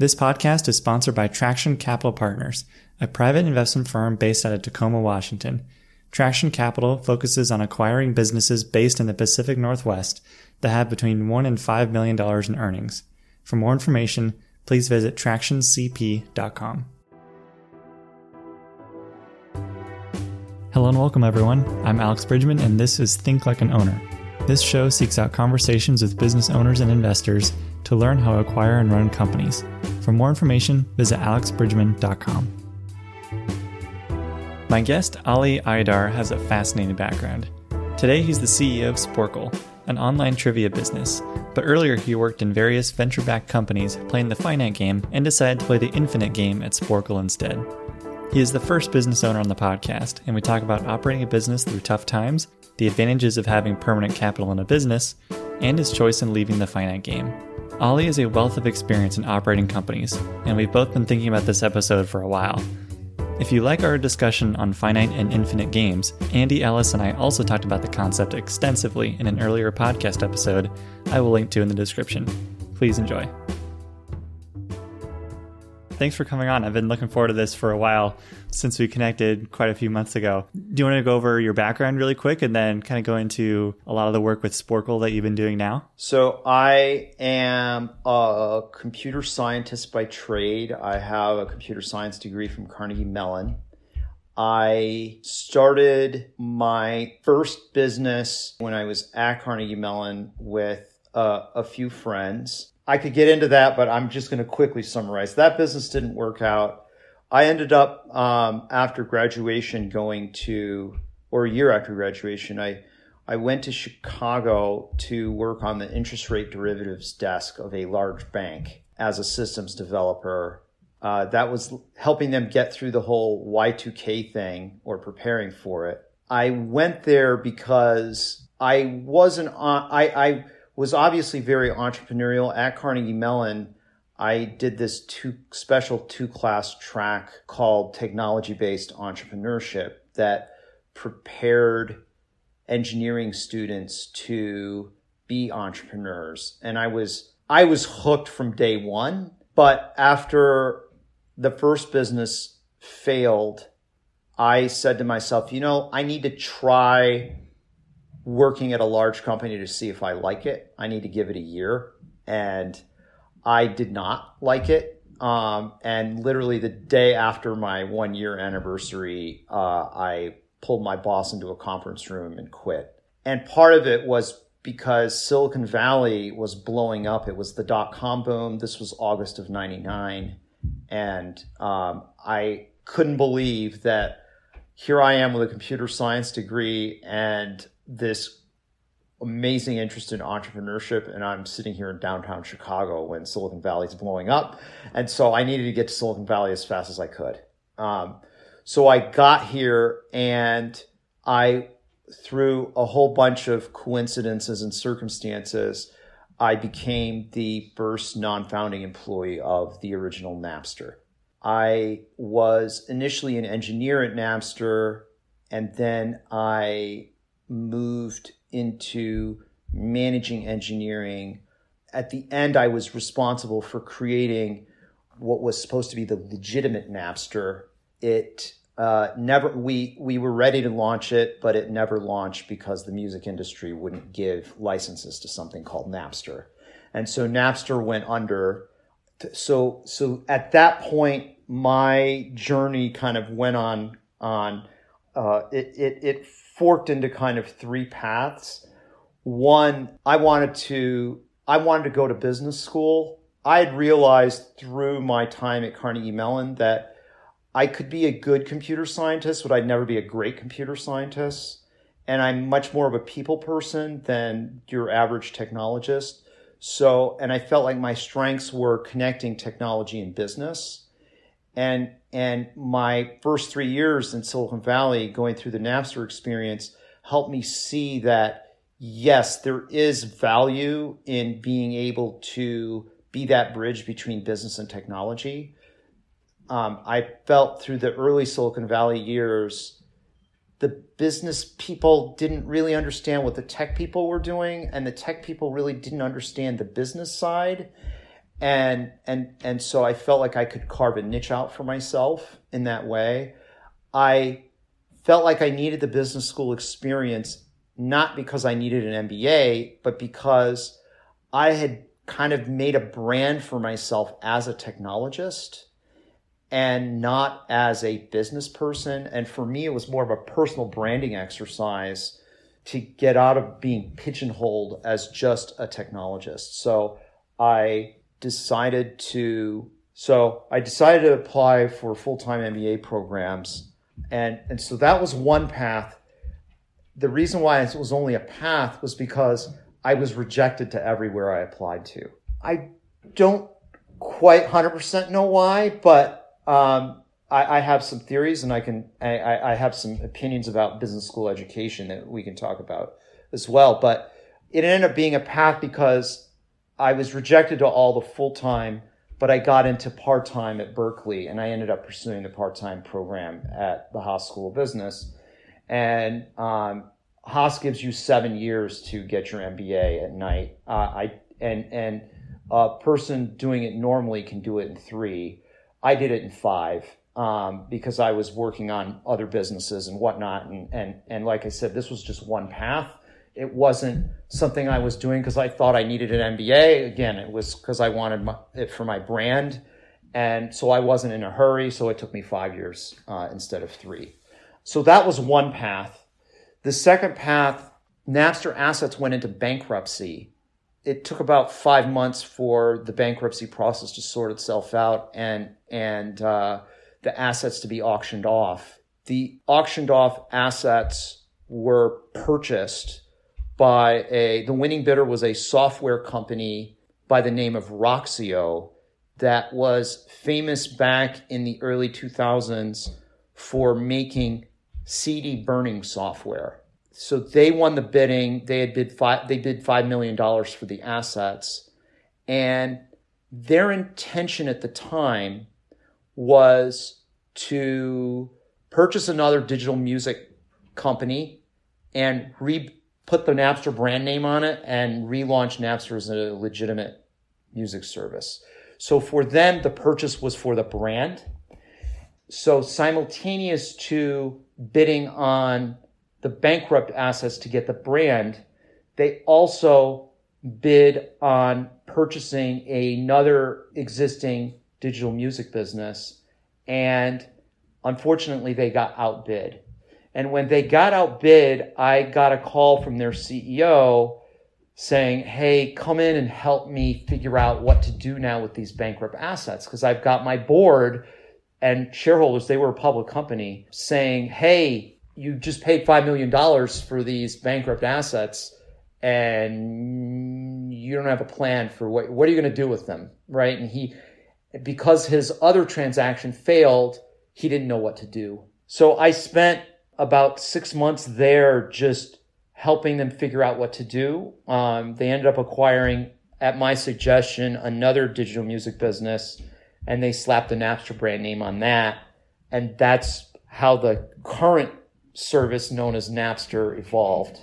This podcast is sponsored by Traction Capital Partners, a private investment firm based out of Tacoma, Washington. Traction Capital focuses on acquiring businesses based in the Pacific Northwest that have between 1 and 5 million dollars in earnings. For more information, please visit tractioncp.com. Hello and welcome everyone. I'm Alex Bridgman and this is Think Like an Owner. This show seeks out conversations with business owners and investors to learn how to acquire and run companies. For more information, visit alexbridgman.com. My guest, Ali Aydar, has a fascinating background. Today, he's the CEO of Sporcle, an online trivia business, but earlier he worked in various venture backed companies playing the finite game and decided to play the infinite game at Sporcle instead. He is the first business owner on the podcast, and we talk about operating a business through tough times, the advantages of having permanent capital in a business, and his choice in leaving the finite game. Ali is a wealth of experience in operating companies, and we've both been thinking about this episode for a while. If you like our discussion on finite and infinite games, Andy Ellis and I also talked about the concept extensively in an earlier podcast episode I will link to in the description. Please enjoy thanks for coming on. I've been looking forward to this for a while since we connected quite a few months ago. Do you want to go over your background really quick and then kind of go into a lot of the work with Sporcle that you've been doing now? So I am a computer scientist by trade. I have a computer science degree from Carnegie Mellon. I started my first business when I was at Carnegie Mellon with uh, a few friends. I could get into that, but I'm just going to quickly summarize. That business didn't work out. I ended up um, after graduation going to, or a year after graduation, I I went to Chicago to work on the interest rate derivatives desk of a large bank as a systems developer. Uh, that was helping them get through the whole Y2K thing or preparing for it. I went there because I wasn't on, I, I was obviously very entrepreneurial at Carnegie Mellon. I did this two special two class track called technology based entrepreneurship that prepared engineering students to be entrepreneurs. And I was, I was hooked from day one. But after the first business failed, I said to myself, you know, I need to try working at a large company to see if I like it. I need to give it a year. And I did not like it. Um, and literally the day after my one year anniversary, uh, I pulled my boss into a conference room and quit. And part of it was because Silicon Valley was blowing up. It was the dot com boom. This was August of 99. And um, I couldn't believe that here I am with a computer science degree and this amazing interest in entrepreneurship and I'm sitting here in downtown Chicago when Silicon Valley is blowing up. And so I needed to get to Silicon Valley as fast as I could. Um, so I got here and I, through a whole bunch of coincidences and circumstances, I became the first non-founding employee of the original Napster. I was initially an engineer at Napster and then I moved into managing engineering. At the end, I was responsible for creating what was supposed to be the legitimate Napster. It uh, never we we were ready to launch it, but it never launched because the music industry wouldn't give licenses to something called Napster, and so Napster went under. So so at that point, my journey kind of went on on. Uh, it it it forked into kind of three paths. One, I wanted to I wanted to go to business school. I had realized through my time at Carnegie Mellon that I could be a good computer scientist, but I'd never be a great computer scientist. And I'm much more of a people person than your average technologist. So, and I felt like my strengths were connecting technology and business. And and my first three years in Silicon Valley, going through the Napster experience, helped me see that yes, there is value in being able to be that bridge between business and technology. Um, I felt through the early Silicon Valley years, the business people didn't really understand what the tech people were doing, and the tech people really didn't understand the business side. And and and so I felt like I could carve a niche out for myself in that way. I felt like I needed the business school experience not because I needed an MBA, but because I had kind of made a brand for myself as a technologist and not as a business person. And for me, it was more of a personal branding exercise to get out of being pigeonholed as just a technologist. So I decided to so I decided to apply for full-time MBA programs and and so that was one path. The reason why it was only a path was because I was rejected to everywhere I applied to. I don't quite 100% know why, but um, I, I, have some theories and I can I, I have some opinions about business school education that we can talk about as well. But it ended up being a path because I was rejected to all the full time, but I got into part time at Berkeley and I ended up pursuing the part time program at the Haas School of Business. And um, Haas gives you seven years to get your MBA at night. Uh, I and and a person doing it normally can do it in three. I did it in five um, because I was working on other businesses and whatnot. And, and, and like I said, this was just one path. It wasn't something I was doing because I thought I needed an MBA. Again, it was because I wanted my, it for my brand. And so I wasn't in a hurry. So it took me five years uh, instead of three. So that was one path. The second path, Napster assets went into bankruptcy it took about five months for the bankruptcy process to sort itself out and and uh, the assets to be auctioned off. The auctioned off assets were purchased by a the winning bidder was a software company by the name of Roxio that was famous back in the early 2000s for making CD burning software so they won the bidding. They had bid five. They bid five million dollars for the assets, and their intention at the time was to purchase another digital music company and re put the Napster brand name on it and relaunch Napster as a legitimate music service. So for them, the purchase was for the brand. So simultaneous to bidding on the bankrupt assets to get the brand, they also bid on purchasing another existing digital music business. And unfortunately, they got outbid. And when they got outbid, I got a call from their CEO saying, Hey, come in and help me figure out what to do now with these bankrupt assets. Because I've got my board and shareholders, they were a public company, saying, Hey, you just paid $5 million for these bankrupt assets and you don't have a plan for what, what are you going to do with them? Right. And he, because his other transaction failed, he didn't know what to do. So I spent about six months there just helping them figure out what to do. Um, they ended up acquiring, at my suggestion, another digital music business, and they slapped the Napster brand name on that. And that's how the current service known as Napster evolved,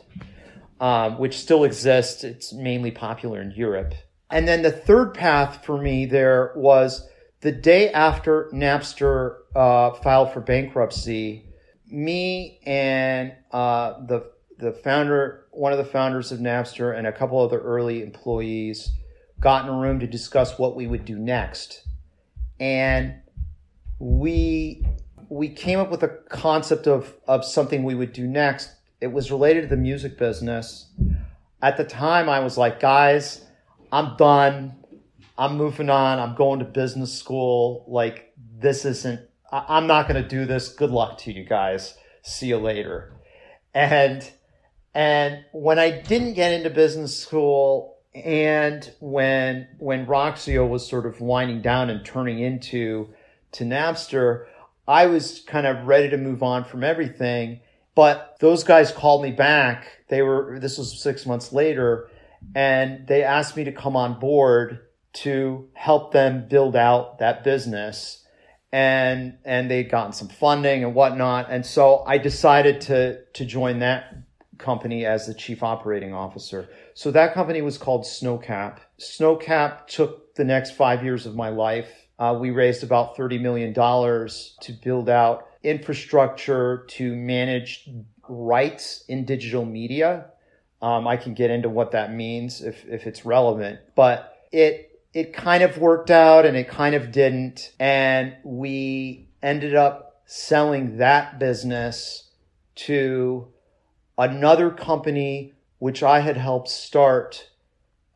um, which still exists. It's mainly popular in Europe. And then the third path for me there was the day after Napster uh, filed for bankruptcy. Me and uh, the the founder, one of the founders of Napster, and a couple other early employees got in a room to discuss what we would do next. And we we came up with a concept of, of something we would do next. It was related to the music business. At the time, I was like, guys, I'm done. I'm moving on. I'm going to business school. Like, this isn't, I, am not going to do this. Good luck to you guys. See you later. And, and when I didn't get into business school and when, when Roxio was sort of winding down and turning into to Napster, I was kind of ready to move on from everything. But those guys called me back. They were, this was six months later, and they asked me to come on board to help them build out that business. And, and they'd gotten some funding and whatnot. And so I decided to, to join that company as the chief operating officer. So that company was called Snocap. Snocap took the next five years of my life. Uh, we raised about $30 million to build out infrastructure to manage rights in digital media. Um, I can get into what that means if, if it's relevant, but it it kind of worked out and it kind of didn't. And we ended up selling that business to another company, which I had helped start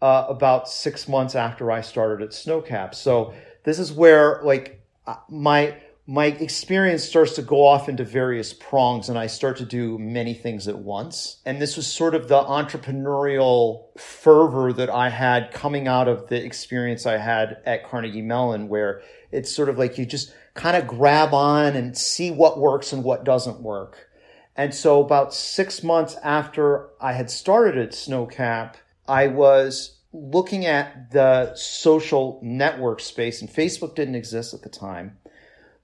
uh, about six months after I started at Snocap. So this is where like uh, my my experience starts to go off into various prongs and I start to do many things at once. And this was sort of the entrepreneurial fervor that I had coming out of the experience I had at Carnegie Mellon, where it's sort of like you just kind of grab on and see what works and what doesn't work. And so about six months after I had started at Snocap, I was looking at the social network space and Facebook didn't exist at the time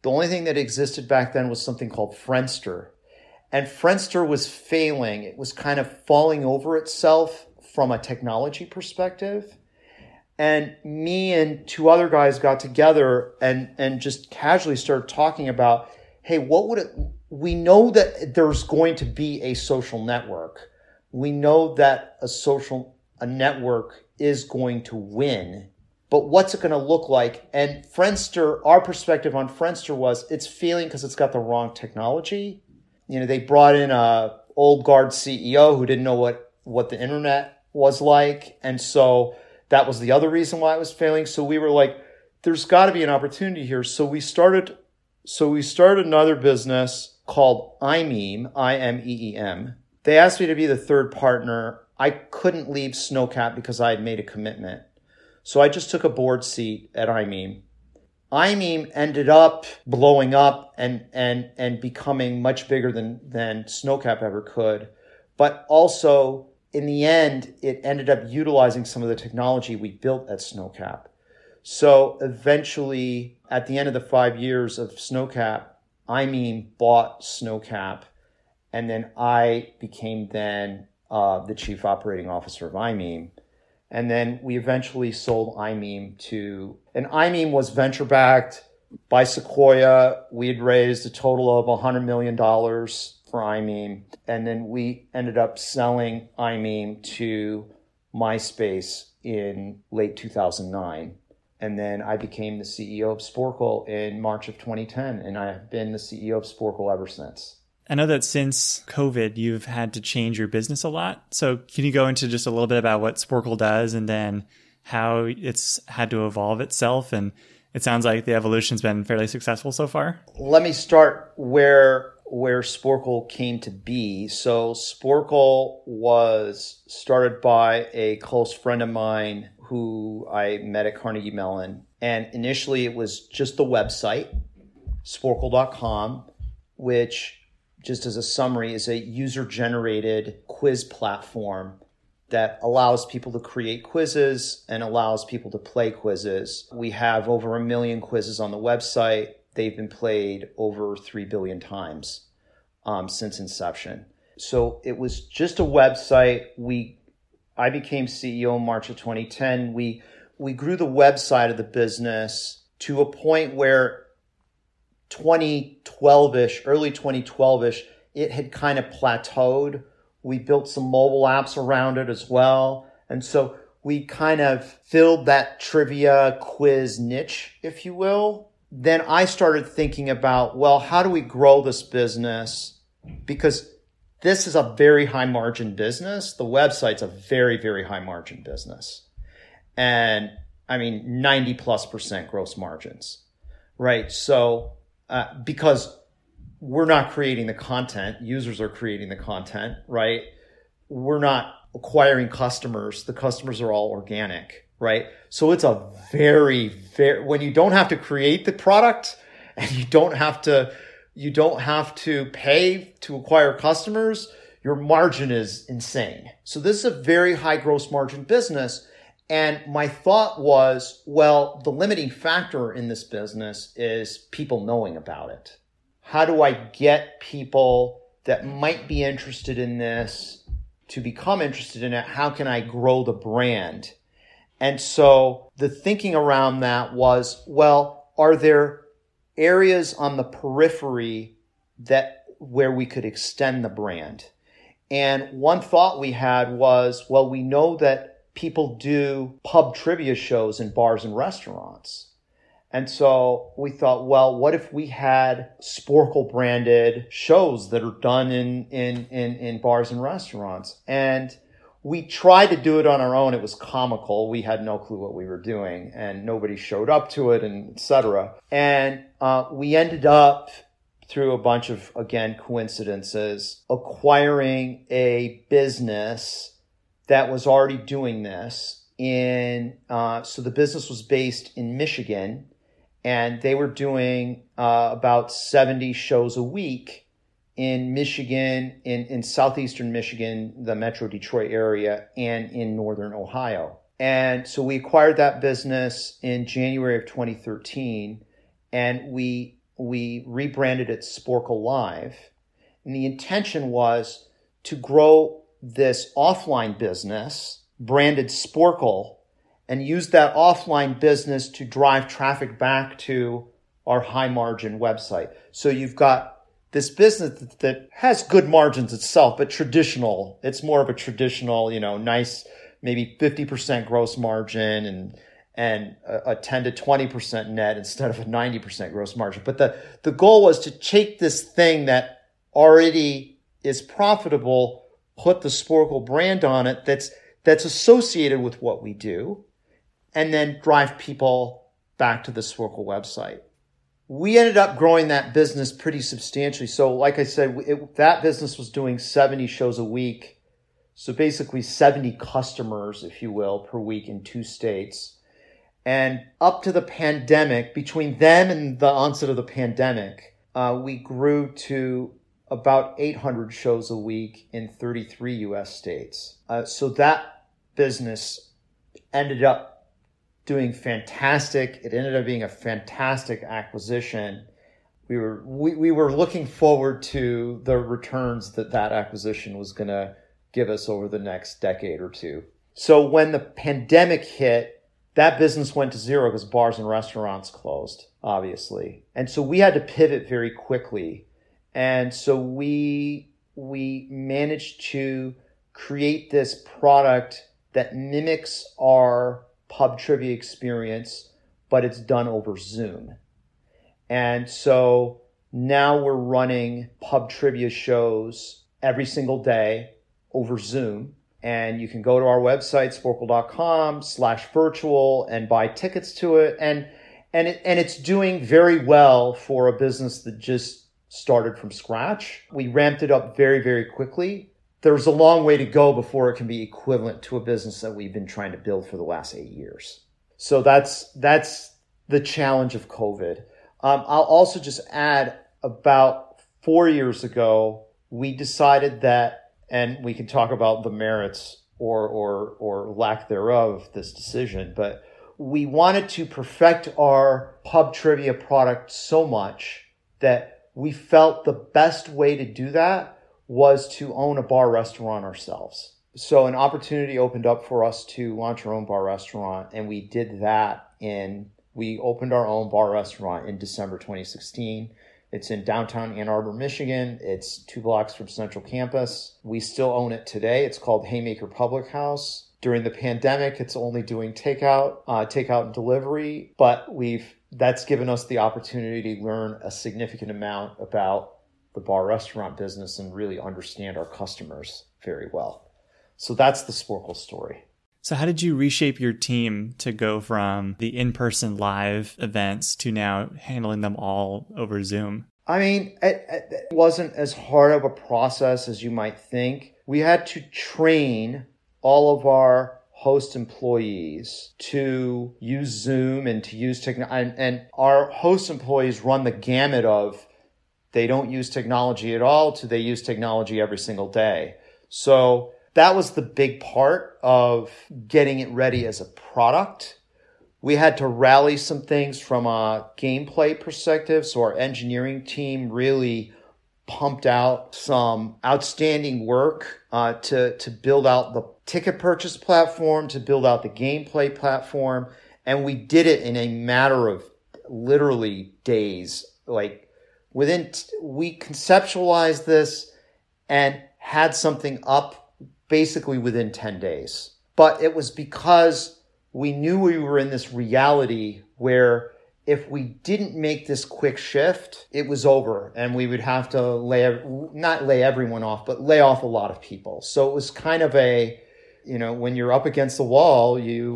the only thing that existed back then was something called Friendster. And Friendster was failing. It was kind of falling over itself from a technology perspective. And me and two other guys got together and, and just casually started talking about, hey, what would it, we know that there's going to be a social network. We know that a social, a network is going to win but what's it going to look like? And Friendster, our perspective on Friendster was it's failing because it's got the wrong technology. You know, they brought in a old guard CEO who didn't know what what the internet was like, and so that was the other reason why it was failing. So we were like, there's got to be an opportunity here. So we started. So we started another business called iMeem, I M E E M. They asked me to be the third partner. I couldn't leave Snocap because I had made a commitment. So I just took a board seat at iMeem. iMeem ended up blowing up and, and, and becoming much bigger than, than Snocap ever could. But also, in the end, it ended up utilizing some of the technology we built at Snocap. So eventually, at the end of the five years of Snocap, iMeem bought Snocap, and then I became then uh, the chief operating officer of iMeem. And then we eventually sold iMeem to, and iMeem was venture backed by Sequoia. We had raised a total of $100 million for iMeem. And then we ended up selling iMeem to MySpace in late 2009. And then I became the CEO of Sporcle in March of 2010. And I have been the CEO of Sporcle ever since. I know that since COVID, you've had to change your business a lot. So, can you go into just a little bit about what Sporcle does and then how it's had to evolve itself? And it sounds like the evolution's been fairly successful so far. Let me start where where Sporcle came to be. So, Sporcle was started by a close friend of mine who I met at Carnegie Mellon. And initially, it was just the website, sporcle.com, which just as a summary, is a user generated quiz platform that allows people to create quizzes and allows people to play quizzes. We have over a million quizzes on the website. They've been played over 3 billion times um, since inception. So it was just a website. We, I became CEO in March of 2010. We, we grew the website of the business to a point where 2012 ish, early 2012 ish, it had kind of plateaued. We built some mobile apps around it as well. And so we kind of filled that trivia quiz niche, if you will. Then I started thinking about, well, how do we grow this business? Because this is a very high margin business. The website's a very, very high margin business. And I mean, 90 plus percent gross margins, right? So uh, because we're not creating the content, users are creating the content, right? We're not acquiring customers. The customers are all organic, right? So it's a very, very, when you don't have to create the product and you don't have to, you don't have to pay to acquire customers, your margin is insane. So this is a very high gross margin business. And my thought was, well, the limiting factor in this business is people knowing about it. How do I get people that might be interested in this to become interested in it? How can I grow the brand? And so the thinking around that was, well, are there areas on the periphery that where we could extend the brand? And one thought we had was, well, we know that people do pub trivia shows in bars and restaurants. And so we thought, well, what if we had Sporcle branded shows that are done in, in, in, in bars and restaurants? And we tried to do it on our own. It was comical. We had no clue what we were doing and nobody showed up to it and etc. And uh, we ended up through a bunch of, again, coincidences, acquiring a business that was already doing this in, uh, so the business was based in Michigan and they were doing uh, about 70 shows a week in Michigan, in, in southeastern Michigan, the metro Detroit area, and in northern Ohio. And so we acquired that business in January of 2013, and we we rebranded it Sporcle Live. And the intention was to grow this offline business branded Sporcle and use that offline business to drive traffic back to our high margin website. So you've got this business that has good margins itself, but traditional. It's more of a traditional, you know, nice, maybe 50% gross margin and and a, 10 to 20% net instead of a 90% gross margin. But the, the goal was to take this thing that already is profitable, put the Sporcle brand on it that's, that's associated with what we do, and then drive people back to the Sporcle website. We ended up growing that business pretty substantially. So, like I said, it, that business was doing 70 shows a week. So basically 70 customers, if you will, per week in two states and up to the pandemic, between them and the onset of the pandemic, uh, we grew to about 800 shows a week in 33 US states. Uh, so that business ended up doing fantastic. It ended up being a fantastic acquisition. We were, we, we were looking forward to the returns that that acquisition was going to give us over the next decade or two. So when the pandemic hit, that business went to zero because bars and restaurants closed, obviously. And so we had to pivot very quickly. And so we we managed to create this product that mimics our pub trivia experience, but it's done over Zoom. And so now we're running pub trivia shows every single day over Zoom and you can go to our website sporcle.com slash virtual and buy tickets to it and and it, and it's doing very well for a business that just started from scratch. We ramped it up very very quickly. There's a long way to go before it can be equivalent to a business that we've been trying to build for the last eight years. So that's that's the challenge of covid. Um, i'll also just add about four years ago we decided that and we can talk about the merits or or or lack thereof of this decision but we wanted to perfect our pub trivia product so much that we felt the best way to do that was to own a bar restaurant ourselves so an opportunity opened up for us to launch our own bar restaurant and we did that in we opened our own bar restaurant in December 2016 it's in downtown Ann Arbor, Michigan. It's two blocks from Central Campus. We still own it today. It's called Haymaker Public House. During the pandemic, it's only doing takeout, uh, takeout and delivery, but we've that's given us the opportunity to learn a significant amount about the bar restaurant business and really understand our customers very well. So that's the Sporcle story. So, how did you reshape your team to go from the in person live events to now handling them all over Zoom? I mean, it, it, wasn't as hard of a process as you might think. We had to train all of our host employees to use Zoom and to use technology. And, and our host employees run the gamut of they don't use technology at all to they use technology every single day. So that was the big part of getting it ready as a product. We had to rally some things from a gameplay perspective. So our engineering team really pumped out some outstanding work uh, to to build out the ticket purchase platform, to build out the gameplay platform, and we did it in a matter of literally days. Like within, t- we conceptualized this and had something up basically within ten days. But it was because we knew we were in this reality where if we didn't make this quick shift, it was over and we would have to lay, not lay everyone off, but lay off a lot of people. So it was kind of a, you know, when you're up against the wall, you,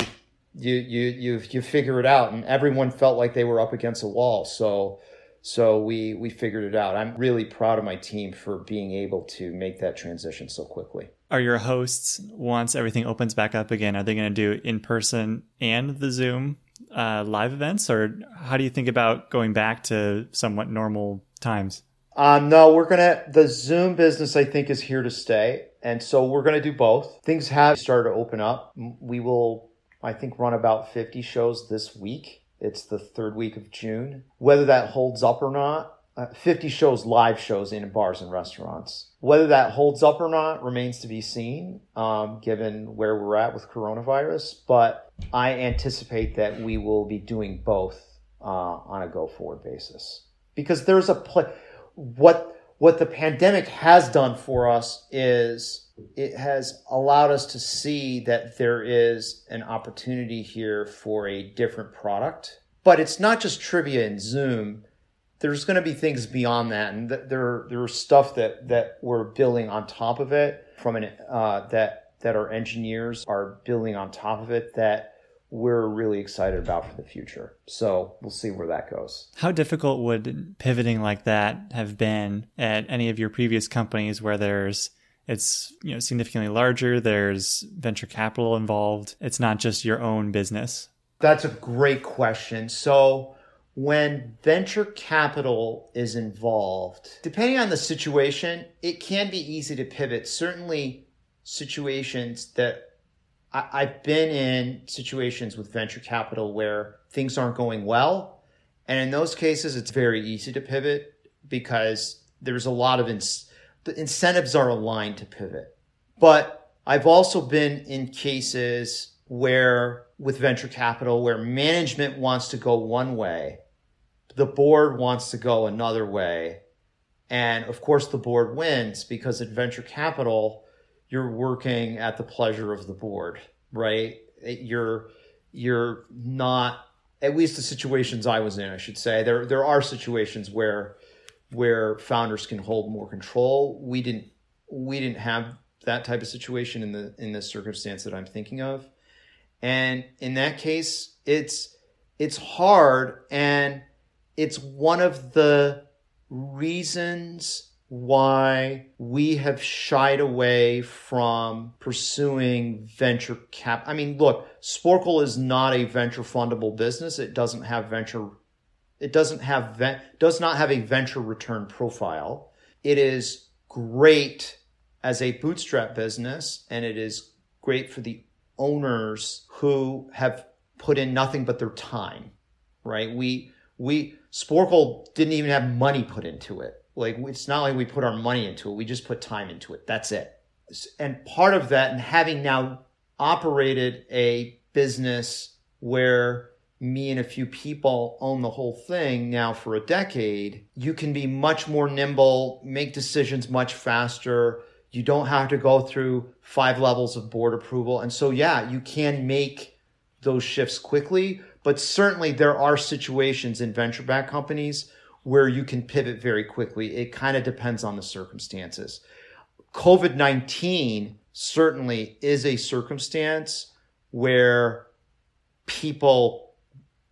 you, you, you, you figure it out and everyone felt like they were up against a wall. So, so we, we figured it out. I'm really proud of my team for being able to make that transition so quickly. Are your hosts, once everything opens back up again, are they going to do in person and the Zoom uh, live events, or how do you think about going back to somewhat normal times? Um, no, we're gonna. The Zoom business, I think, is here to stay, and so we're gonna do both. Things have started to open up. We will, I think, run about fifty shows this week. It's the third week of June. Whether that holds up or not, uh, 50 shows, live shows in bars and restaurants. Whether that holds up or not remains to be seen, um, given where we're at with coronavirus. But I anticipate that we will be doing both uh, on a go forward basis. Because there's a pl- what what the pandemic has done for us is it has allowed us to see that there is an opportunity here for a different product. But it's not just trivia and Zoom. There's going to be things beyond that, and th- there there's stuff that that we're building on top of it from an uh, that that our engineers are building on top of it that we're really excited about for the future. So we'll see where that goes. How difficult would pivoting like that have been at any of your previous companies where there's it's you know significantly larger, there's venture capital involved. It's not just your own business. That's a great question. So when venture capital is involved, depending on the situation, it can be easy to pivot. Certainly, situations that I, have been in situations with venture capital where things aren't going well. And in those cases, it's very easy to pivot because there's a lot of the incentives are aligned to pivot. But I've also been in cases where with venture capital where management wants to go one way the board wants to go another way. And of course, the board wins because at venture capital, you're working at the pleasure of the board, right? You're, you're not, at least the situations I was in, I should say, there, there are situations where, where founders can hold more control. We didn't, we didn't have that type of situation in the, in the circumstance that I'm thinking of. And in that case, it's, it's hard and it's one of the reasons why we have shied away from pursuing venture cap. I mean, look, Sporcle is not a venture fundable business. It doesn't have venture it doesn't have does not have a venture return profile. It is great as a bootstrap business and it is great for the owners who have put in nothing but their time, right? We we Sporcle didn't even have money put into it. Like it's not like we put our money into it. We just put time into it. That's it. And part of that, and having now operated a business where me and a few people own the whole thing now for a decade, you can be much more nimble, make decisions much faster. You don't have to go through five levels of board approval. And so, yeah, you can make those shifts quickly, but certainly there are situations in venture backed companies where you can pivot very quickly. It kind of depends on the circumstances. COVID 19 certainly is a circumstance where people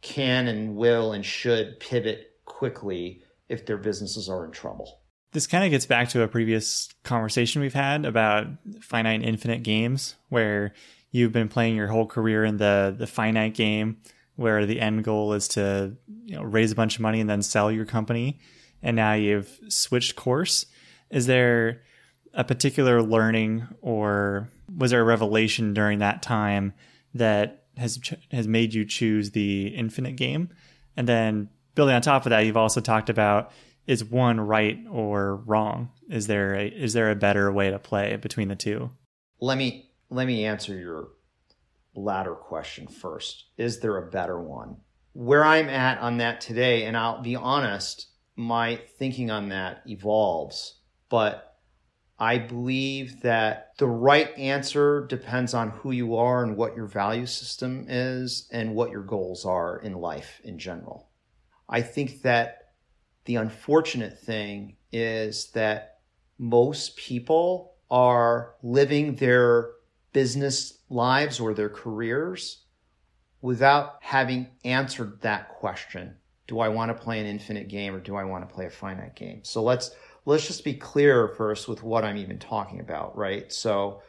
can and will and should pivot quickly if their businesses are in trouble. This kind of gets back to a previous conversation we've had about finite and infinite games, where you've been playing your whole career in the the finite game where the end goal is to you know raise a bunch of money and then sell your company and now you've switched course is there a particular learning or was there a revelation during that time that has has made you choose the infinite game and then building on top of that you've also talked about is one right or wrong? Is there a, is there a better way to play between the two? Let me let me answer your latter question first. Is there a better one? Where I'm at on that today, and I'll be honest, my thinking on that evolves, but I believe that the right answer depends on who you are and what your value system is and what your goals are in life in general. I think that the unfortunate thing is that most people are living their business lives or their careers without having answered that question. Do I want to play an infinite game or do I want to play a finite game? So let's let's just be clear first with what I'm even talking about, right? So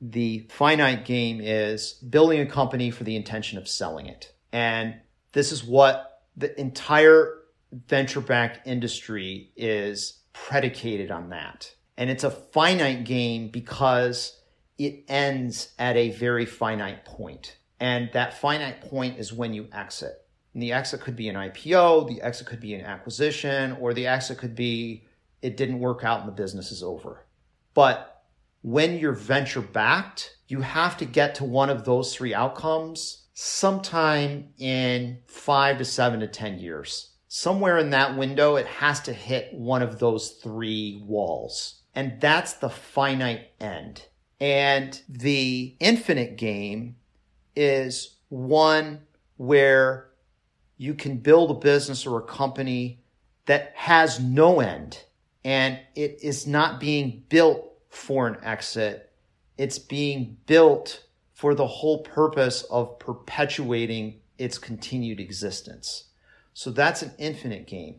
the finite game is building a company for the intention of selling it. And this is what the entire venture backed industry is predicated on that. And it's a finite game because it ends at a very finite point. And that finite point is when you exit. And the exit could be an IPO, the exit could be an acquisition, or the exit could be it didn't work out and the business is over. But when you're venture backed, you have to get to one of those three outcomes sometime in five to seven to 10 years. Somewhere in that window, it has to hit one of those three walls. And that's the finite end. And the infinite game is one where you can build a business or a company that has no end and it is not being built for an exit. It's being built for the whole purpose of perpetuating its continued existence. So that's an infinite game.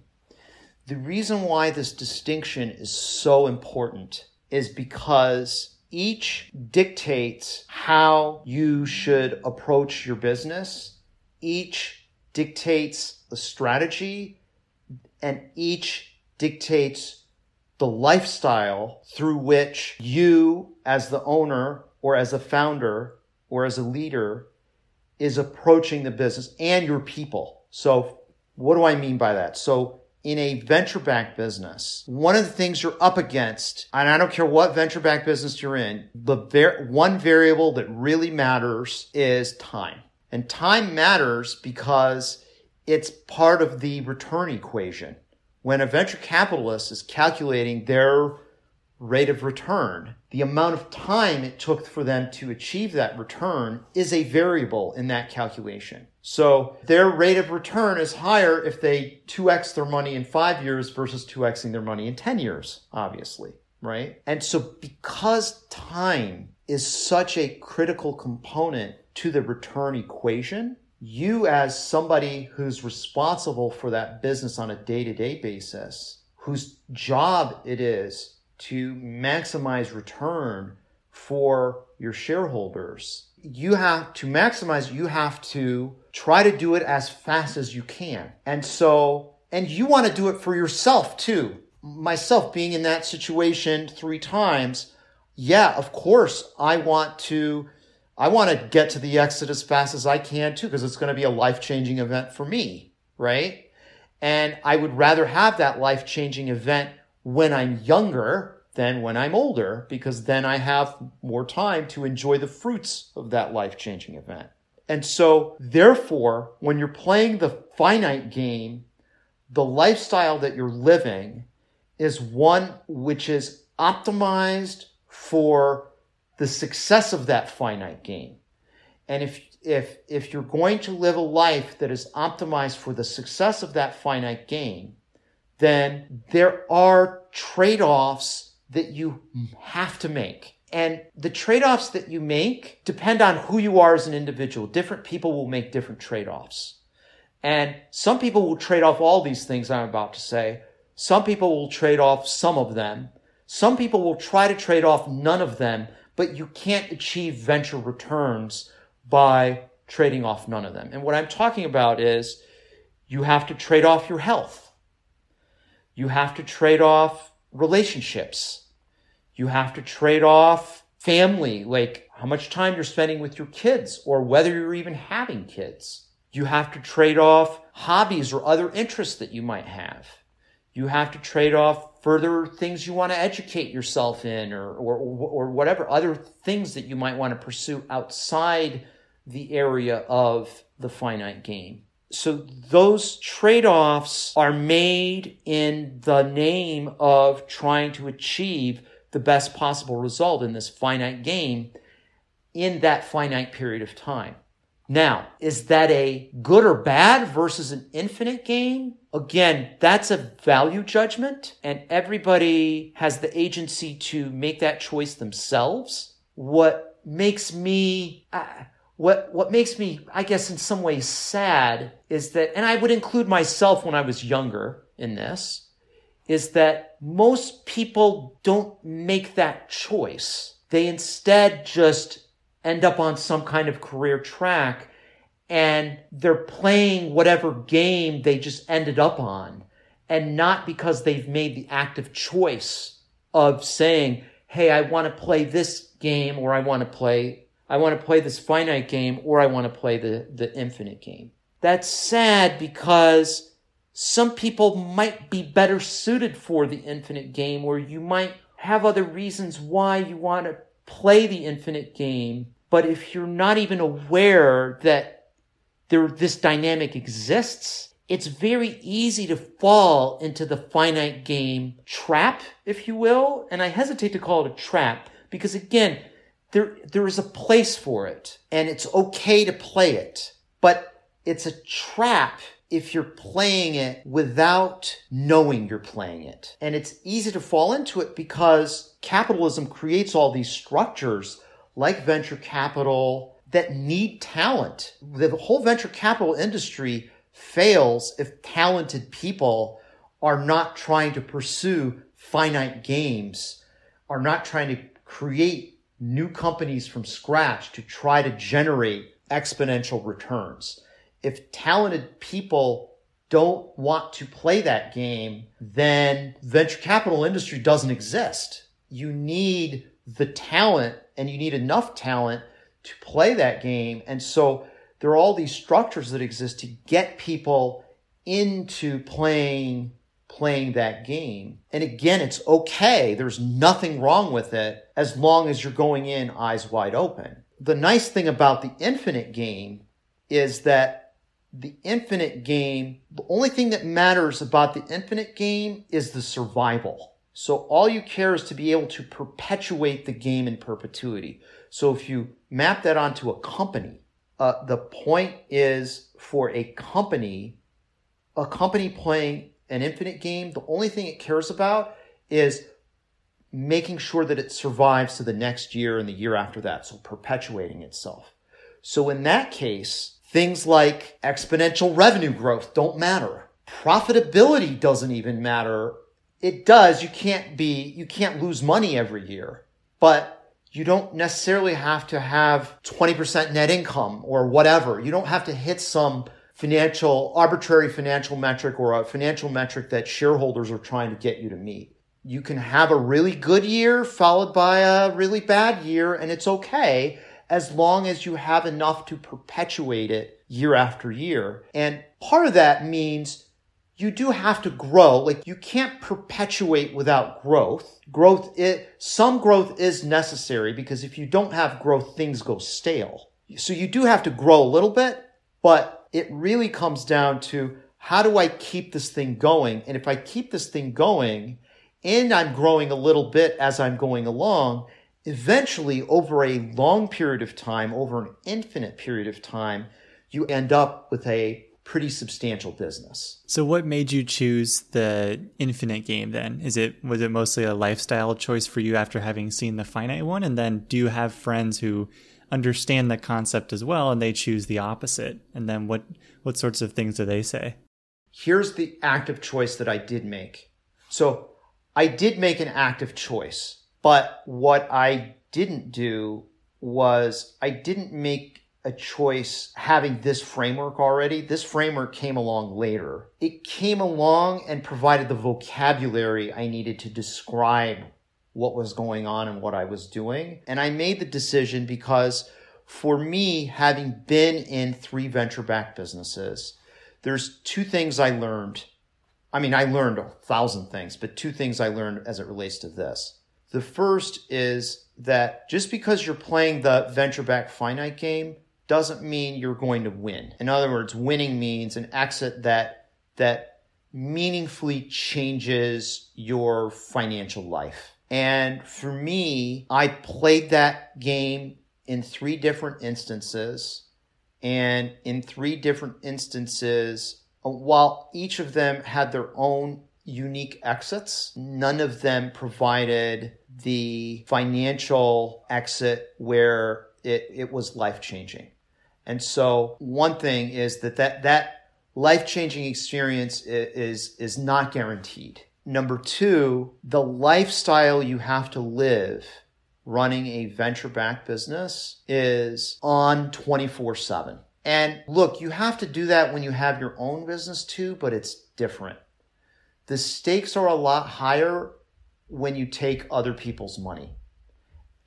The reason why this distinction is so important is because each dictates how you should approach your business. Each dictates the strategy and each dictates the lifestyle through which you as the owner or as a founder or as a leader is approaching the business and your people. So what do I mean by that? So in a venture backed business, one of the things you're up against, and I don't care what venture backed business you're in, the one variable that really matters is time. And time matters because it's part of the return equation. When a venture capitalist is calculating their rate of return, the amount of time it took for them to achieve that return is a variable in that calculation. So their rate of return is higher if they 2x their money in five years versus 2xing their money in 10 years, obviously, right? And so because time is such a critical component to the return equation, you as somebody who's responsible for that business on a day-to-day basis, whose job it is to maximize return for your shareholders, you have to maximize, you have to try to do it as fast as you can. And so, and you want to do it for yourself too. Myself being in that situation three times, yeah, of course, I want to, I want to get to the exit as fast as I can too, because it's going to be a life changing event for me, right? And I would rather have that life changing event when I'm younger than when I'm older, because then I have more time to enjoy the fruits of that life changing event. And so, therefore, when you're playing the finite game, the lifestyle that you're living is one which is optimized for the success of that finite game. And if, if, if you're going to live a life that is optimized for the success of that finite game, then there are trade-offs that you have to make. And the trade offs that you make depend on who you are as an individual. Different people will make different trade offs. And some people will trade off all these things I'm about to say. Some people will trade off some of them. Some people will try to trade off none of them, but you can't achieve venture returns by trading off none of them. And what I'm talking about is you have to trade off your health. You have to trade off relationships you have to trade off family, like how much time you're spending with your kids or whether you're even having kids. You have to trade off hobbies or other interests that you might have. You have to trade off further things you want to educate yourself in or, or, or whatever other things that you might want to pursue outside the area of the finite game. So those trade offs are made in the name of trying to achieve the best possible result in this finite game in that finite period of time. Now, is that a good or bad versus an infinite game? Again, that's a value judgment and everybody has the agency to make that choice themselves. What makes me, uh, what, what makes me, I guess, in some ways sad is that, and I would include myself when I was younger in this, is that most people don't make that choice. They instead just end up on some kind of career track and they're playing whatever game they just ended up on and not because they've made the active choice of saying, Hey, I want to play this game or I want to play, I want to play this finite game or I want to play the, the infinite game. That's sad because some people might be better suited for the infinite game or you might have other reasons why you want to play the infinite game. But if you're not even aware that there, this dynamic exists, it's very easy to fall into the finite game trap, if you will. And I hesitate to call it a trap because again, there, there is a place for it and it's okay to play it, but it's a trap if you're playing it without knowing you're playing it. And it's easy to fall into it because capitalism creates all these structures like venture capital that need talent. The whole venture capital industry fails if talented people are not trying to pursue finite games, are not trying to create new companies from scratch to try to generate exponential returns if talented people don't want to play that game, then venture capital industry doesn't exist. You need the talent and you need enough talent to play that game. And so there are all these structures that exist to get people into playing playing that game. And again, it's okay. There's nothing wrong with it as long as you're going in eyes wide open. The nice thing about the infinite game is that the infinite game, the only thing that matters about the infinite game is the survival. So all you care is to be able to perpetuate the game in perpetuity. So if you map that onto a company, uh, the point is for a company, a company playing an infinite game, the only thing it cares about is making sure that it survives to the next year and the year after that. So perpetuating itself. So in that case, Things like exponential revenue growth don't matter. Profitability doesn't even matter. It does. You can't be, you can't lose money every year, but you don't necessarily have to have 20% net income or whatever. You don't have to hit some financial, arbitrary financial metric or a financial metric that shareholders are trying to get you to meet. You can have a really good year followed by a really bad year and it's okay as long as you have enough to perpetuate it year after year. And part of that means you do have to grow. Like you can't perpetuate without growth. Growth, it, some growth is necessary because if you don't have growth, things go stale. So you do have to grow a little bit, but it really comes down to how do I keep this thing going? And if I keep this thing going and I'm growing a little bit as I'm going along, eventually, over a long period of time, over an infinite period of time, you end up with a pretty substantial business. So what made you choose the infinite game then? Is it was it mostly a lifestyle choice for you after having seen the finite one and then do you have friends who understand the concept as well and they choose the opposite? And then what what sorts of things do they say? Here's the active choice that I did make. So I did make an active choice. But what I didn't do was I didn't make a choice having this framework already. This framework came along later. It came along and provided the vocabulary I needed to describe what was going on and what I was doing. And I made the decision because for me, having been in three venture backed businesses, there's two things I learned I mean, I learned a thousand things, but two things I learned as it relates to this. The first is that just because you're playing the venture back finite game doesn't mean you're going to win. In other words, winning means an exit that that meaningfully changes your financial life. And for me, I played that game in three different instances. And in three different instances, uh, while each of them had their own unique exits, none of them provided the financial exit where it, it was life changing. And so one thing is that that, that life changing experience is, is not guaranteed. Number two, the lifestyle you have to live running a venture backed business is on 24 7. And look, you have to do that when you have your own business too, but it's different. The stakes are a lot higher when you take other people's money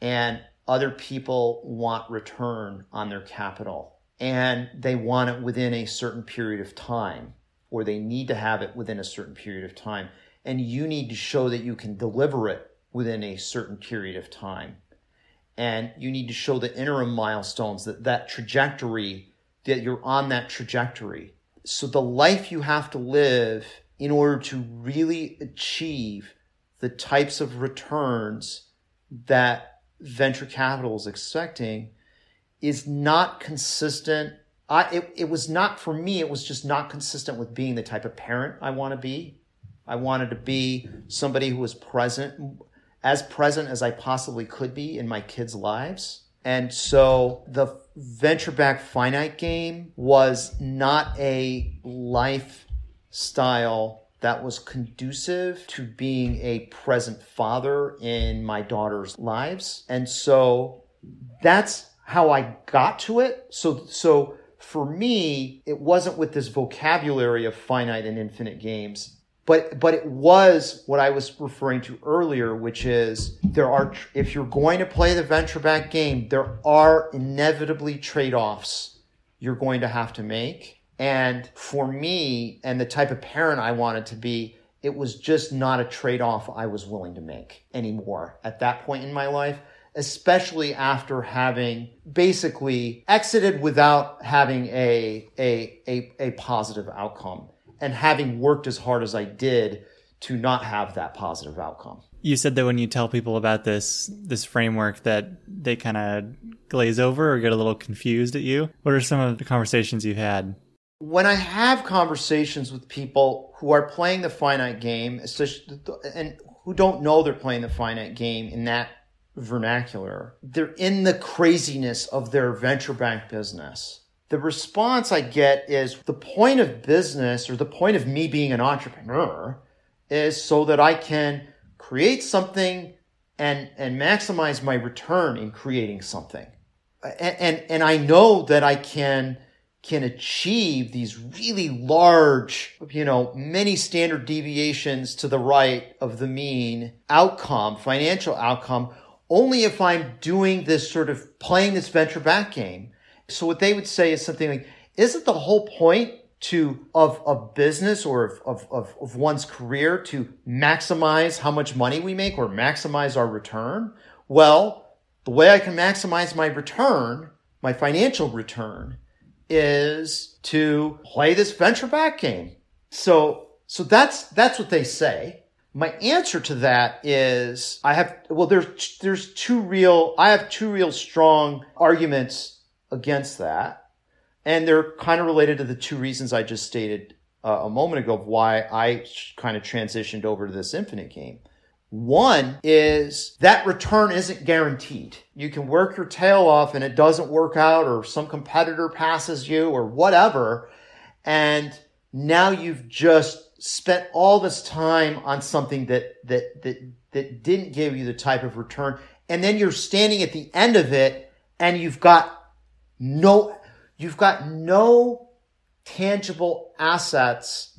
and other people want return on their capital and they want it within a certain period of time or they need to have it within a certain period of time and you need to show that you can deliver it within a certain period of time and you need to show the interim milestones that that trajectory that you're on that trajectory so the life you have to live in order to really achieve the types of returns that venture capital is expecting is not consistent. I, it, it was not for me, it was just not consistent with being the type of parent I want to be. I wanted to be somebody who was present, as present as I possibly could be in my kids' lives. And so the venture back finite game was not a lifestyle that was conducive to being a present father in my daughter's lives. And so that's how I got to it. So, so for me, it wasn't with this vocabulary of finite and infinite games, but, but it was what I was referring to earlier, which is there are, if you're going to play the venture back game, there are inevitably trade offs you're going to have to make. And for me and the type of parent I wanted to be, it was just not a trade off I was willing to make anymore at that point in my life, especially after having basically exited without having a, a, a, a positive outcome and having worked as hard as I did to not have that positive outcome. You said that when you tell people about this this framework that they kind of glaze over or get a little confused at you. What are some of the conversations you've had? when I have conversations with people who are playing the finite game, and who don't know they're playing the finite game in that vernacular, they're in the craziness of their venture bank business. The response I get is the point of business or the point of me being an entrepreneur is so that I can create something and, and maximize my return in creating something. And, and, and I know that I can can achieve these really large, you know, many standard deviations to the right of the mean outcome, financial outcome, only if I'm doing this sort of playing this venture back game. So what they would say is something like, isn't the whole point to of of business or of, of, of one's career to maximize how much money we make or maximize our return? Well, the way I can maximize my return, my financial return, is to play this venture back game. So, so that's, that's what they say. My answer to that is I have, well, there's, there's two real, I have two real strong arguments against that. And they're kind of related to the two reasons I just stated uh, a moment ago of why I kind of transitioned over to this infinite game. One is that return isn't guaranteed. You can work your tail off and it doesn't work out or some competitor passes you or whatever. And now you've just spent all this time on something that, that, that, that didn't give you the type of return. And then you're standing at the end of it and you've got no, you've got no tangible assets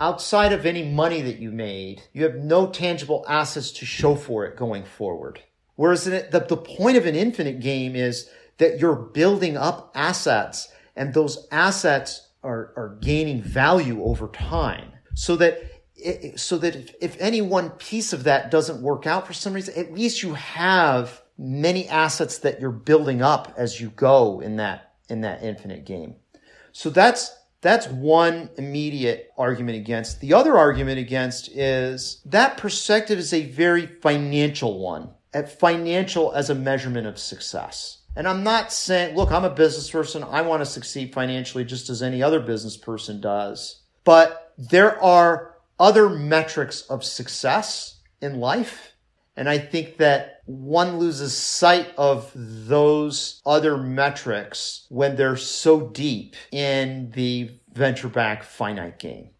outside of any money that you made, you have no tangible assets to show for it going forward. Whereas the, the point of an infinite game is that you're building up assets and those assets are, are gaining value over time. So that it, so that if, if any one piece of that doesn't work out for some reason, at least you have many assets that you're building up as you go in that in that infinite game. So that's that's one immediate argument against. The other argument against is that perspective is a very financial one, at financial as a measurement of success. And I'm not saying, look, I'm a business person. I want to succeed financially just as any other business person does. But there are other metrics of success in life. And I think that one loses sight of those other metrics when they're so deep in the venture back finite game.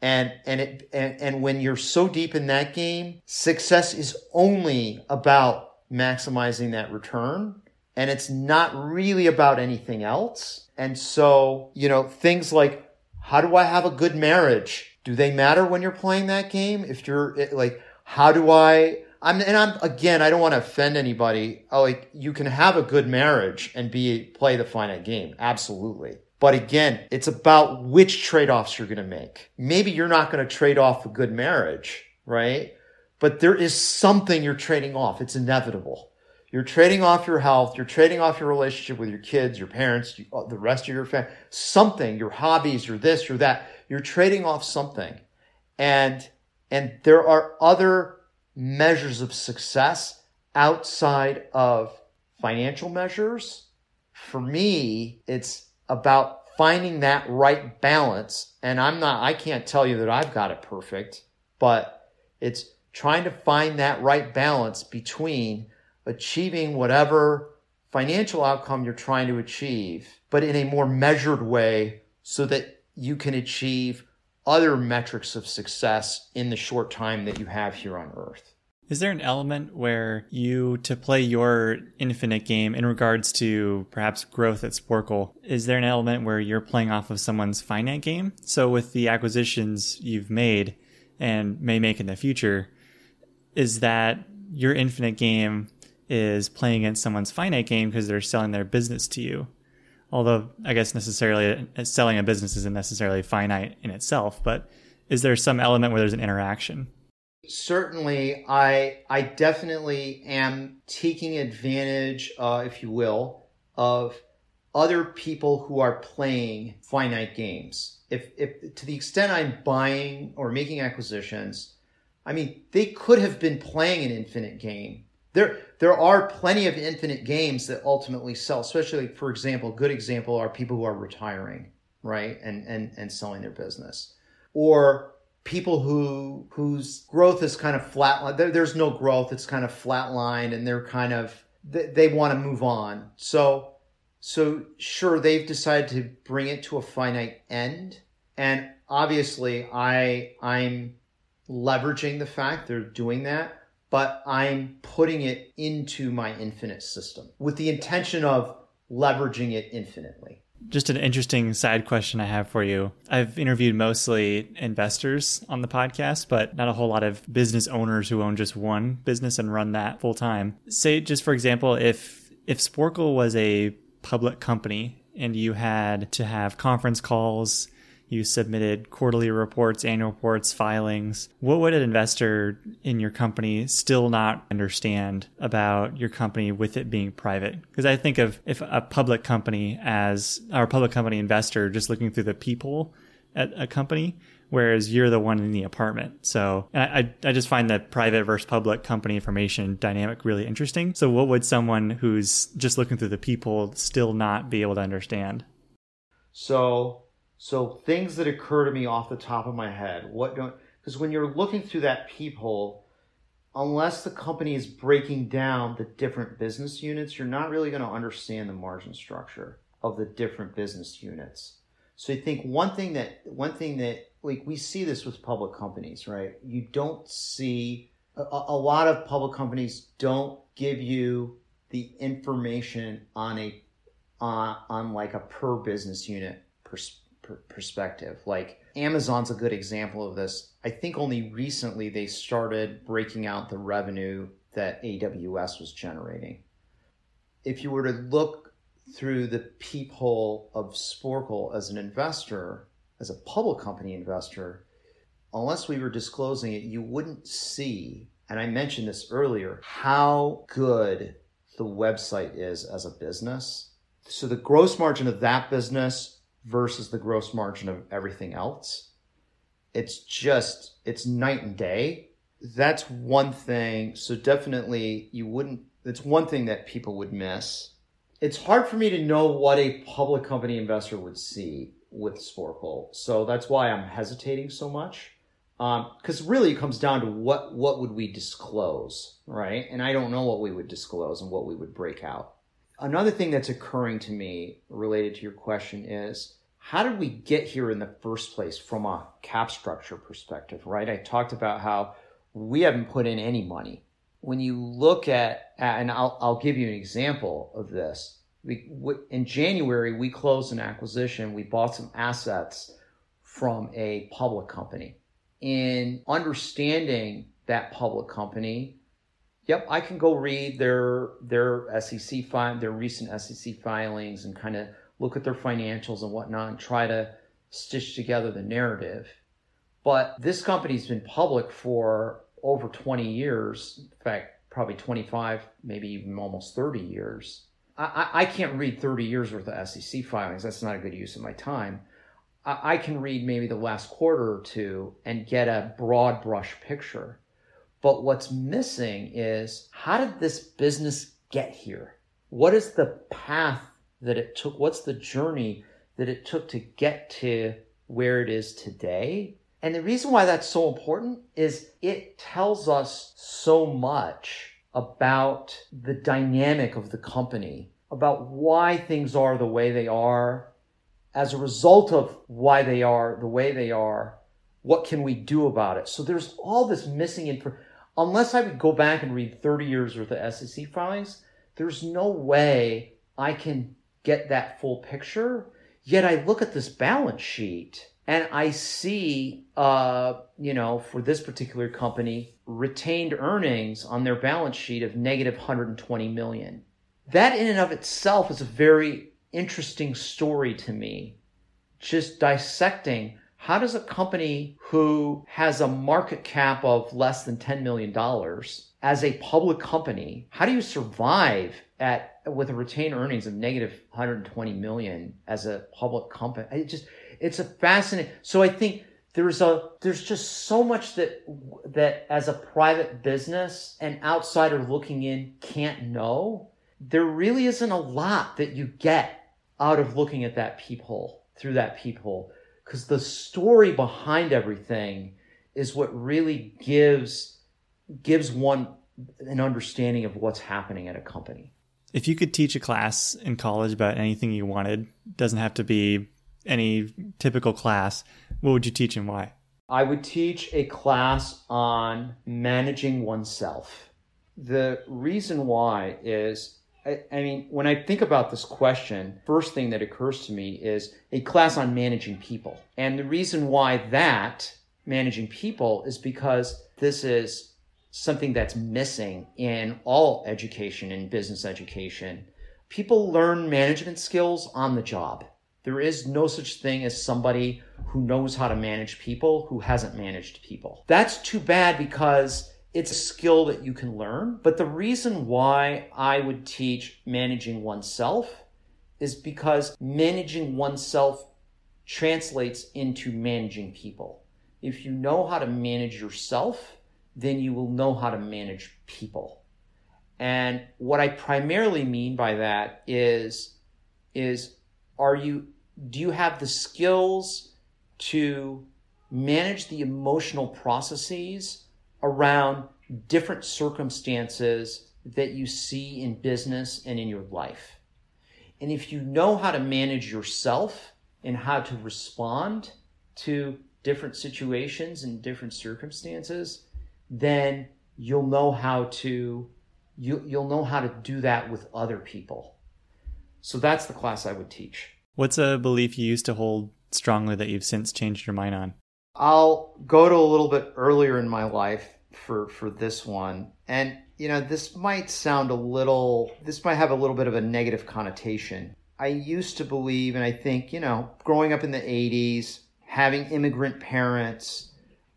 And, and it, and, and when you're so deep in that game, success is only about maximizing that return. And it's not really about anything else. And so, you know, things like, how do I have a good marriage? do they matter when you're playing that game? If you're like, how do I, I'm, and I'm, again, I don't want to offend anybody. Oh, like, you can have a good marriage and be, play the finite game. Absolutely. But again, it's about which trade-offs you're going to make. Maybe you're not going to trade off a good marriage, right? But there is something you're trading off. It's inevitable. You're trading off your health. You're trading off your relationship with your kids, your parents, uh, the rest of your family, something, your hobbies, your this, your that you're trading off something. And, and there are other measures of success outside of financial measures. For me, it's about finding that right balance. And I'm not, I can't tell you that I've got it perfect, but it's trying to find that right balance between achieving whatever financial outcome you're trying to achieve, but in a more measured way so that you can achieve other metrics of success in the short time that you have here on earth. Is there an element where you, to play your infinite game in regards to perhaps growth at Sporcle, is there an element where you're playing off of someone's finite game? So, with the acquisitions you've made and may make in the future, is that your infinite game is playing against someone's finite game because they're selling their business to you? Although I guess necessarily selling a business isn't necessarily finite in itself, but is there some element where there's an interaction? Certainly, I I definitely am taking advantage, uh, if you will, of other people who are playing finite games. If, if to the extent I'm buying or making acquisitions, I mean they could have been playing an infinite game there there are plenty of infinite games that ultimately sell especially for example good example are people who are retiring right and and and selling their business. Or people who whose growth is kind of flat there, there's no growth it's kind of flatlined and they're kind of they, they want to move on. So so sure they've decided to bring it to a finite end and obviously i i'm leveraging the fact they're doing that but I'm putting it into my infinite system with the intention of leveraging it infinitely. Just an interesting side question I have for you. I've interviewed mostly investors on the podcast, but not a whole lot of business owners who own just one business and run that full time. Say, just for example, if if Sporcle was a public company and you had to have conference calls you submitted quarterly reports, annual reports, filings. What would an investor in your company still not understand about your company with it being private? Because I think of if a public company as our public company investor just looking through the people at a company, whereas you're the one in the apartment. So I, I just find that private versus public company information dynamic really interesting. So what would someone who's just looking through the people still not be able to understand? So so things that occur to me off the top of my head, what don't because when you're looking through that peephole, unless the company is breaking down the different business units, you're not really going to understand the margin structure of the different business units. So I think one thing that one thing that like we see this with public companies, right? You don't see a, a lot of public companies don't give you the information on a on, on like a per business unit perspective perspective. Like Amazon's a good example of this. I think only recently they started breaking out the revenue that AWS was generating. If you were to look through the peephole of Sporcle as an investor, as a public company investor, unless we were disclosing it, you wouldn't see, and I mentioned this earlier, how good the website is as a business. So the gross margin of that business versus the gross margin of everything else, it's just, it's night and day. That's one thing. So definitely you wouldn't, it's one thing that people would miss. It's hard for me to know what a public company investor would see with Sporcle. So that's why I'm hesitating so much. Because um, really, it comes down to what what would we disclose, right? And I don't know what we would disclose and what we would break out. Another thing that's occurring to me related to your question is how did we get here in the first place from a cap structure perspective, right? I talked about how we haven't put in any money. When you look at, and I'll, I'll give you an example of this. We, in January, we closed an acquisition. We bought some assets from a public company in understanding that public company, yep, I can go read their their SEC file, their recent SEC filings, and kind of look at their financials and whatnot, and try to stitch together the narrative. But this company's been public for over 20 years. In fact, probably 25, maybe even almost 30 years. I, I can't read 30 years worth of SEC filings. That's not a good use of my time. I can read maybe the last quarter or two and get a broad brush picture. But what's missing is how did this business get here? What is the path that it took? What's the journey that it took to get to where it is today? And the reason why that's so important is it tells us so much about the dynamic of the company, about why things are the way they are, as a result of why they are the way they are, what can we do about it? So there's all this missing info. Unless I would go back and read 30 years worth of SEC filings, there's no way I can get that full picture. Yet I look at this balance sheet and I see, uh, you know, for this particular company, retained earnings on their balance sheet of negative 120 million. That in and of itself is a very interesting story to me. Just dissecting how does a company who has a market cap of less than $10 million as a public company, how do you survive at with a retained earnings of negative 120 million as a public company? It just it's a fascinating. So I think there's a there's just so much that that as a private business an outsider looking in can't know. There really isn't a lot that you get out of looking at that peephole through that peephole because the story behind everything is what really gives gives one an understanding of what's happening at a company. If you could teach a class in college about anything you wanted, doesn't have to be any typical class, what would you teach and why? I would teach a class on managing oneself. The reason why is I, I, mean, when I think about this question, first thing that occurs to me is a class on managing people. And the reason why that, managing people, is because this is something that's missing in all education and business education. People learn management skills on the job. There is no such thing as somebody who knows how to manage people who hasn't managed people. That's too bad because it's a skill that you can learn. But the reason why I would teach managing oneself is because managing oneself translates into managing people. If you know how to manage yourself, then you will know how to manage people. And what I primarily mean by that is, is are you, do you have the skills to manage the emotional processes around different circumstances that you see in business and in your life. And if you know how to manage yourself and how to respond to different situations and different circumstances, then you'll know how to you, you'll know how to do that with other people. So that's the class I would teach. What's a belief you used to hold strongly that you've since changed your mind on? I'll go to a little bit earlier in my life for for this one. And you know, this might sound a little this might have a little bit of a negative connotation. I used to believe and I think, you know, growing up in the 80s, having immigrant parents,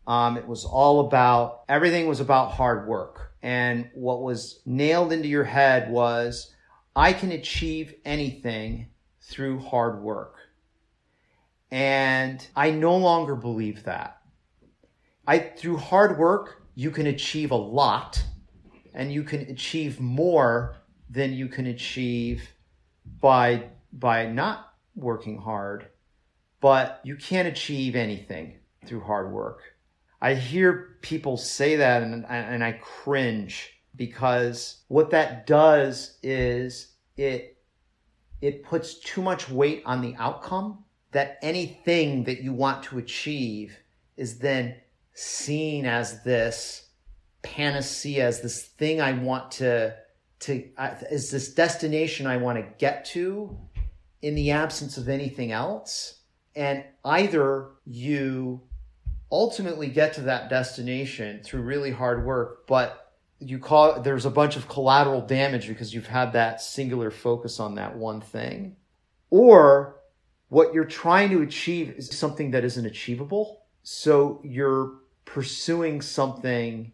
Um, it was all about, everything was about hard work. And what was nailed into your head was, I can achieve anything through hard work. And I no longer believe that. I, through hard work, you can achieve a lot and you can achieve more than you can achieve by, by not working hard. But you can't achieve anything through hard work. I hear people say that and, and I cringe because what that does is it, it puts too much weight on the outcome that anything that you want to achieve is then seen as this panacea, as this thing I want to, to, uh, is this destination I want to get to in the absence of anything else. And either you ultimately get to that destination through really hard work, but you call there's a bunch of collateral damage because you've had that singular focus on that one thing. Or what you're trying to achieve is something that isn't achievable. So you're pursuing something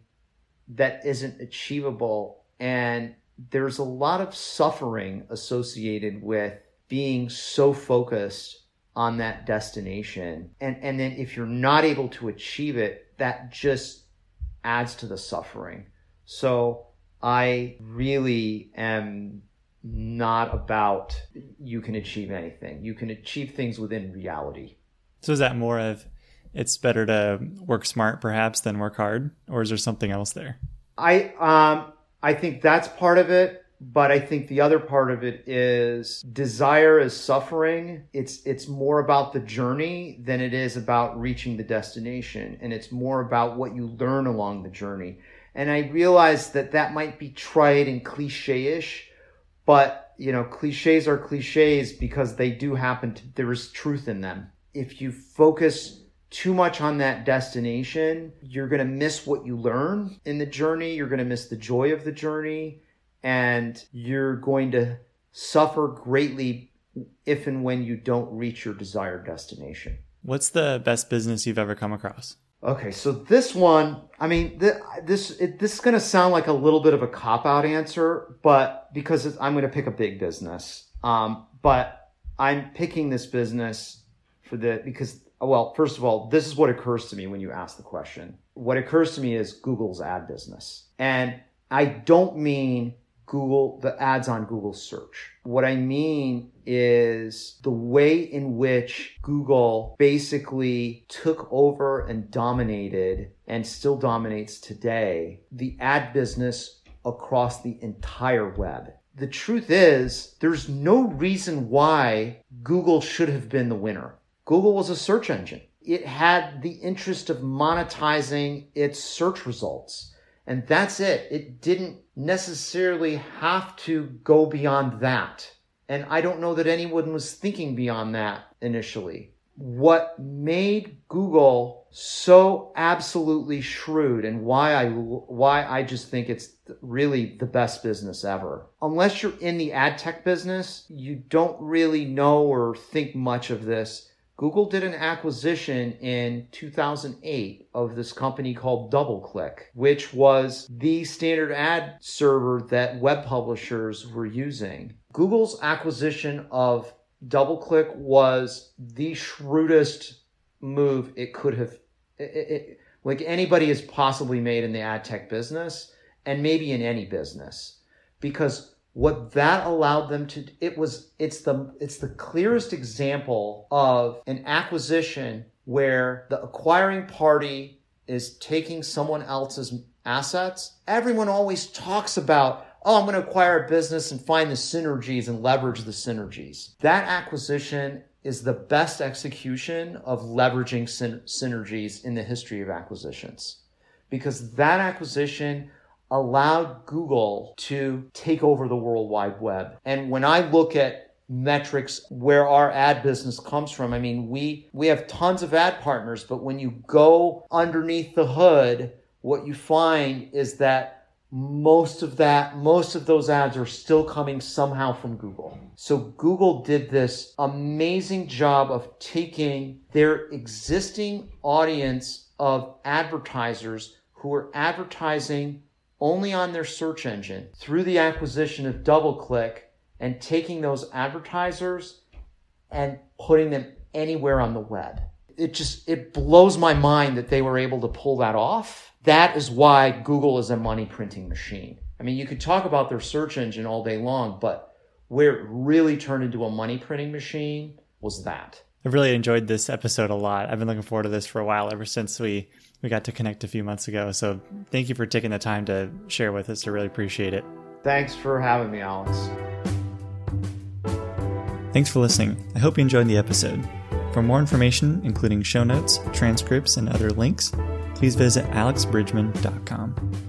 that isn't achievable. And there's a lot of suffering associated with being so focused on that destination. And, and then if you're not able to achieve it, that just adds to the suffering. So I really am not about you can achieve anything. You can achieve things within reality. So is that more of it's better to work smart perhaps than work hard or is there something else there? I um I think that's part of it but I think the other part of it is desire is suffering. It's it's more about the journey than it is about reaching the destination, and it's more about what you learn along the journey. And I realize that that might be trite and cliche-ish, but you know, cliches are cliches because they do happen to, there is truth in them. If you focus too much on that destination, you're going to miss what you learn in the journey. You're going to miss the joy of the journey and you're going to suffer greatly if and when you don't reach your desired destination. What's the best business you've ever come across? Okay, so this one, I mean, th- this it, this is going to sound like a little bit of a cop out answer, but because I'm going to pick a big business, um, but I'm picking this business for the because well, first of all, this is what occurs to me when you ask the question. What occurs to me is Google's ad business, and I don't mean Google, the ads on Google search. What I mean is the way in which Google basically took over and dominated and still dominates today the ad business across the entire web. The truth is, there's no reason why Google should have been the winner. Google was a search engine. It had the interest of monetizing its search results. And that's it. It didn't necessarily have to go beyond that. And I don't know that anyone was thinking beyond that initially. What made Google so absolutely shrewd and why I why I just think it's really the best business ever. Unless you're in the ad tech business, you don't really know or think much of this Google did an acquisition in 2008 of this company called DoubleClick, which was the standard ad server that web publishers were using. Google's acquisition of DoubleClick was the shrewdest move it could have, it, it, like anybody has possibly made in the ad tech business and maybe in any business. Because what that allowed them to it was it's the it's the clearest example of an acquisition where the acquiring party is taking someone else's assets everyone always talks about oh i'm going to acquire a business and find the synergies and leverage the synergies that acquisition is the best execution of leveraging syn- synergies in the history of acquisitions because that acquisition allowed Google to take over the World Wide Web. And when I look at metrics where our ad business comes from, I mean, we, we have tons of ad partners, but when you go underneath the hood, what you find is that most of that, most of those ads are still coming somehow from Google. So Google did this amazing job of taking their existing audience of advertisers who are advertising only on their search engine through the acquisition of DoubleClick and taking those advertisers and putting them anywhere on the web. It just it blows my mind that they were able to pull that off. That is why Google is a money printing machine. I mean, you could talk about their search engine all day long, but where it really turned into a money printing machine was that. I've really enjoyed this episode a lot. I've been looking forward to this for a while, ever since we we got to connect a few months ago. So thank you for taking the time to share with us. I really appreciate it. Thanks for having me, Alex. Thanks for listening. I hope you enjoyed the episode. For more information, including show notes, transcripts, and other links, please visit alexbridgman.com.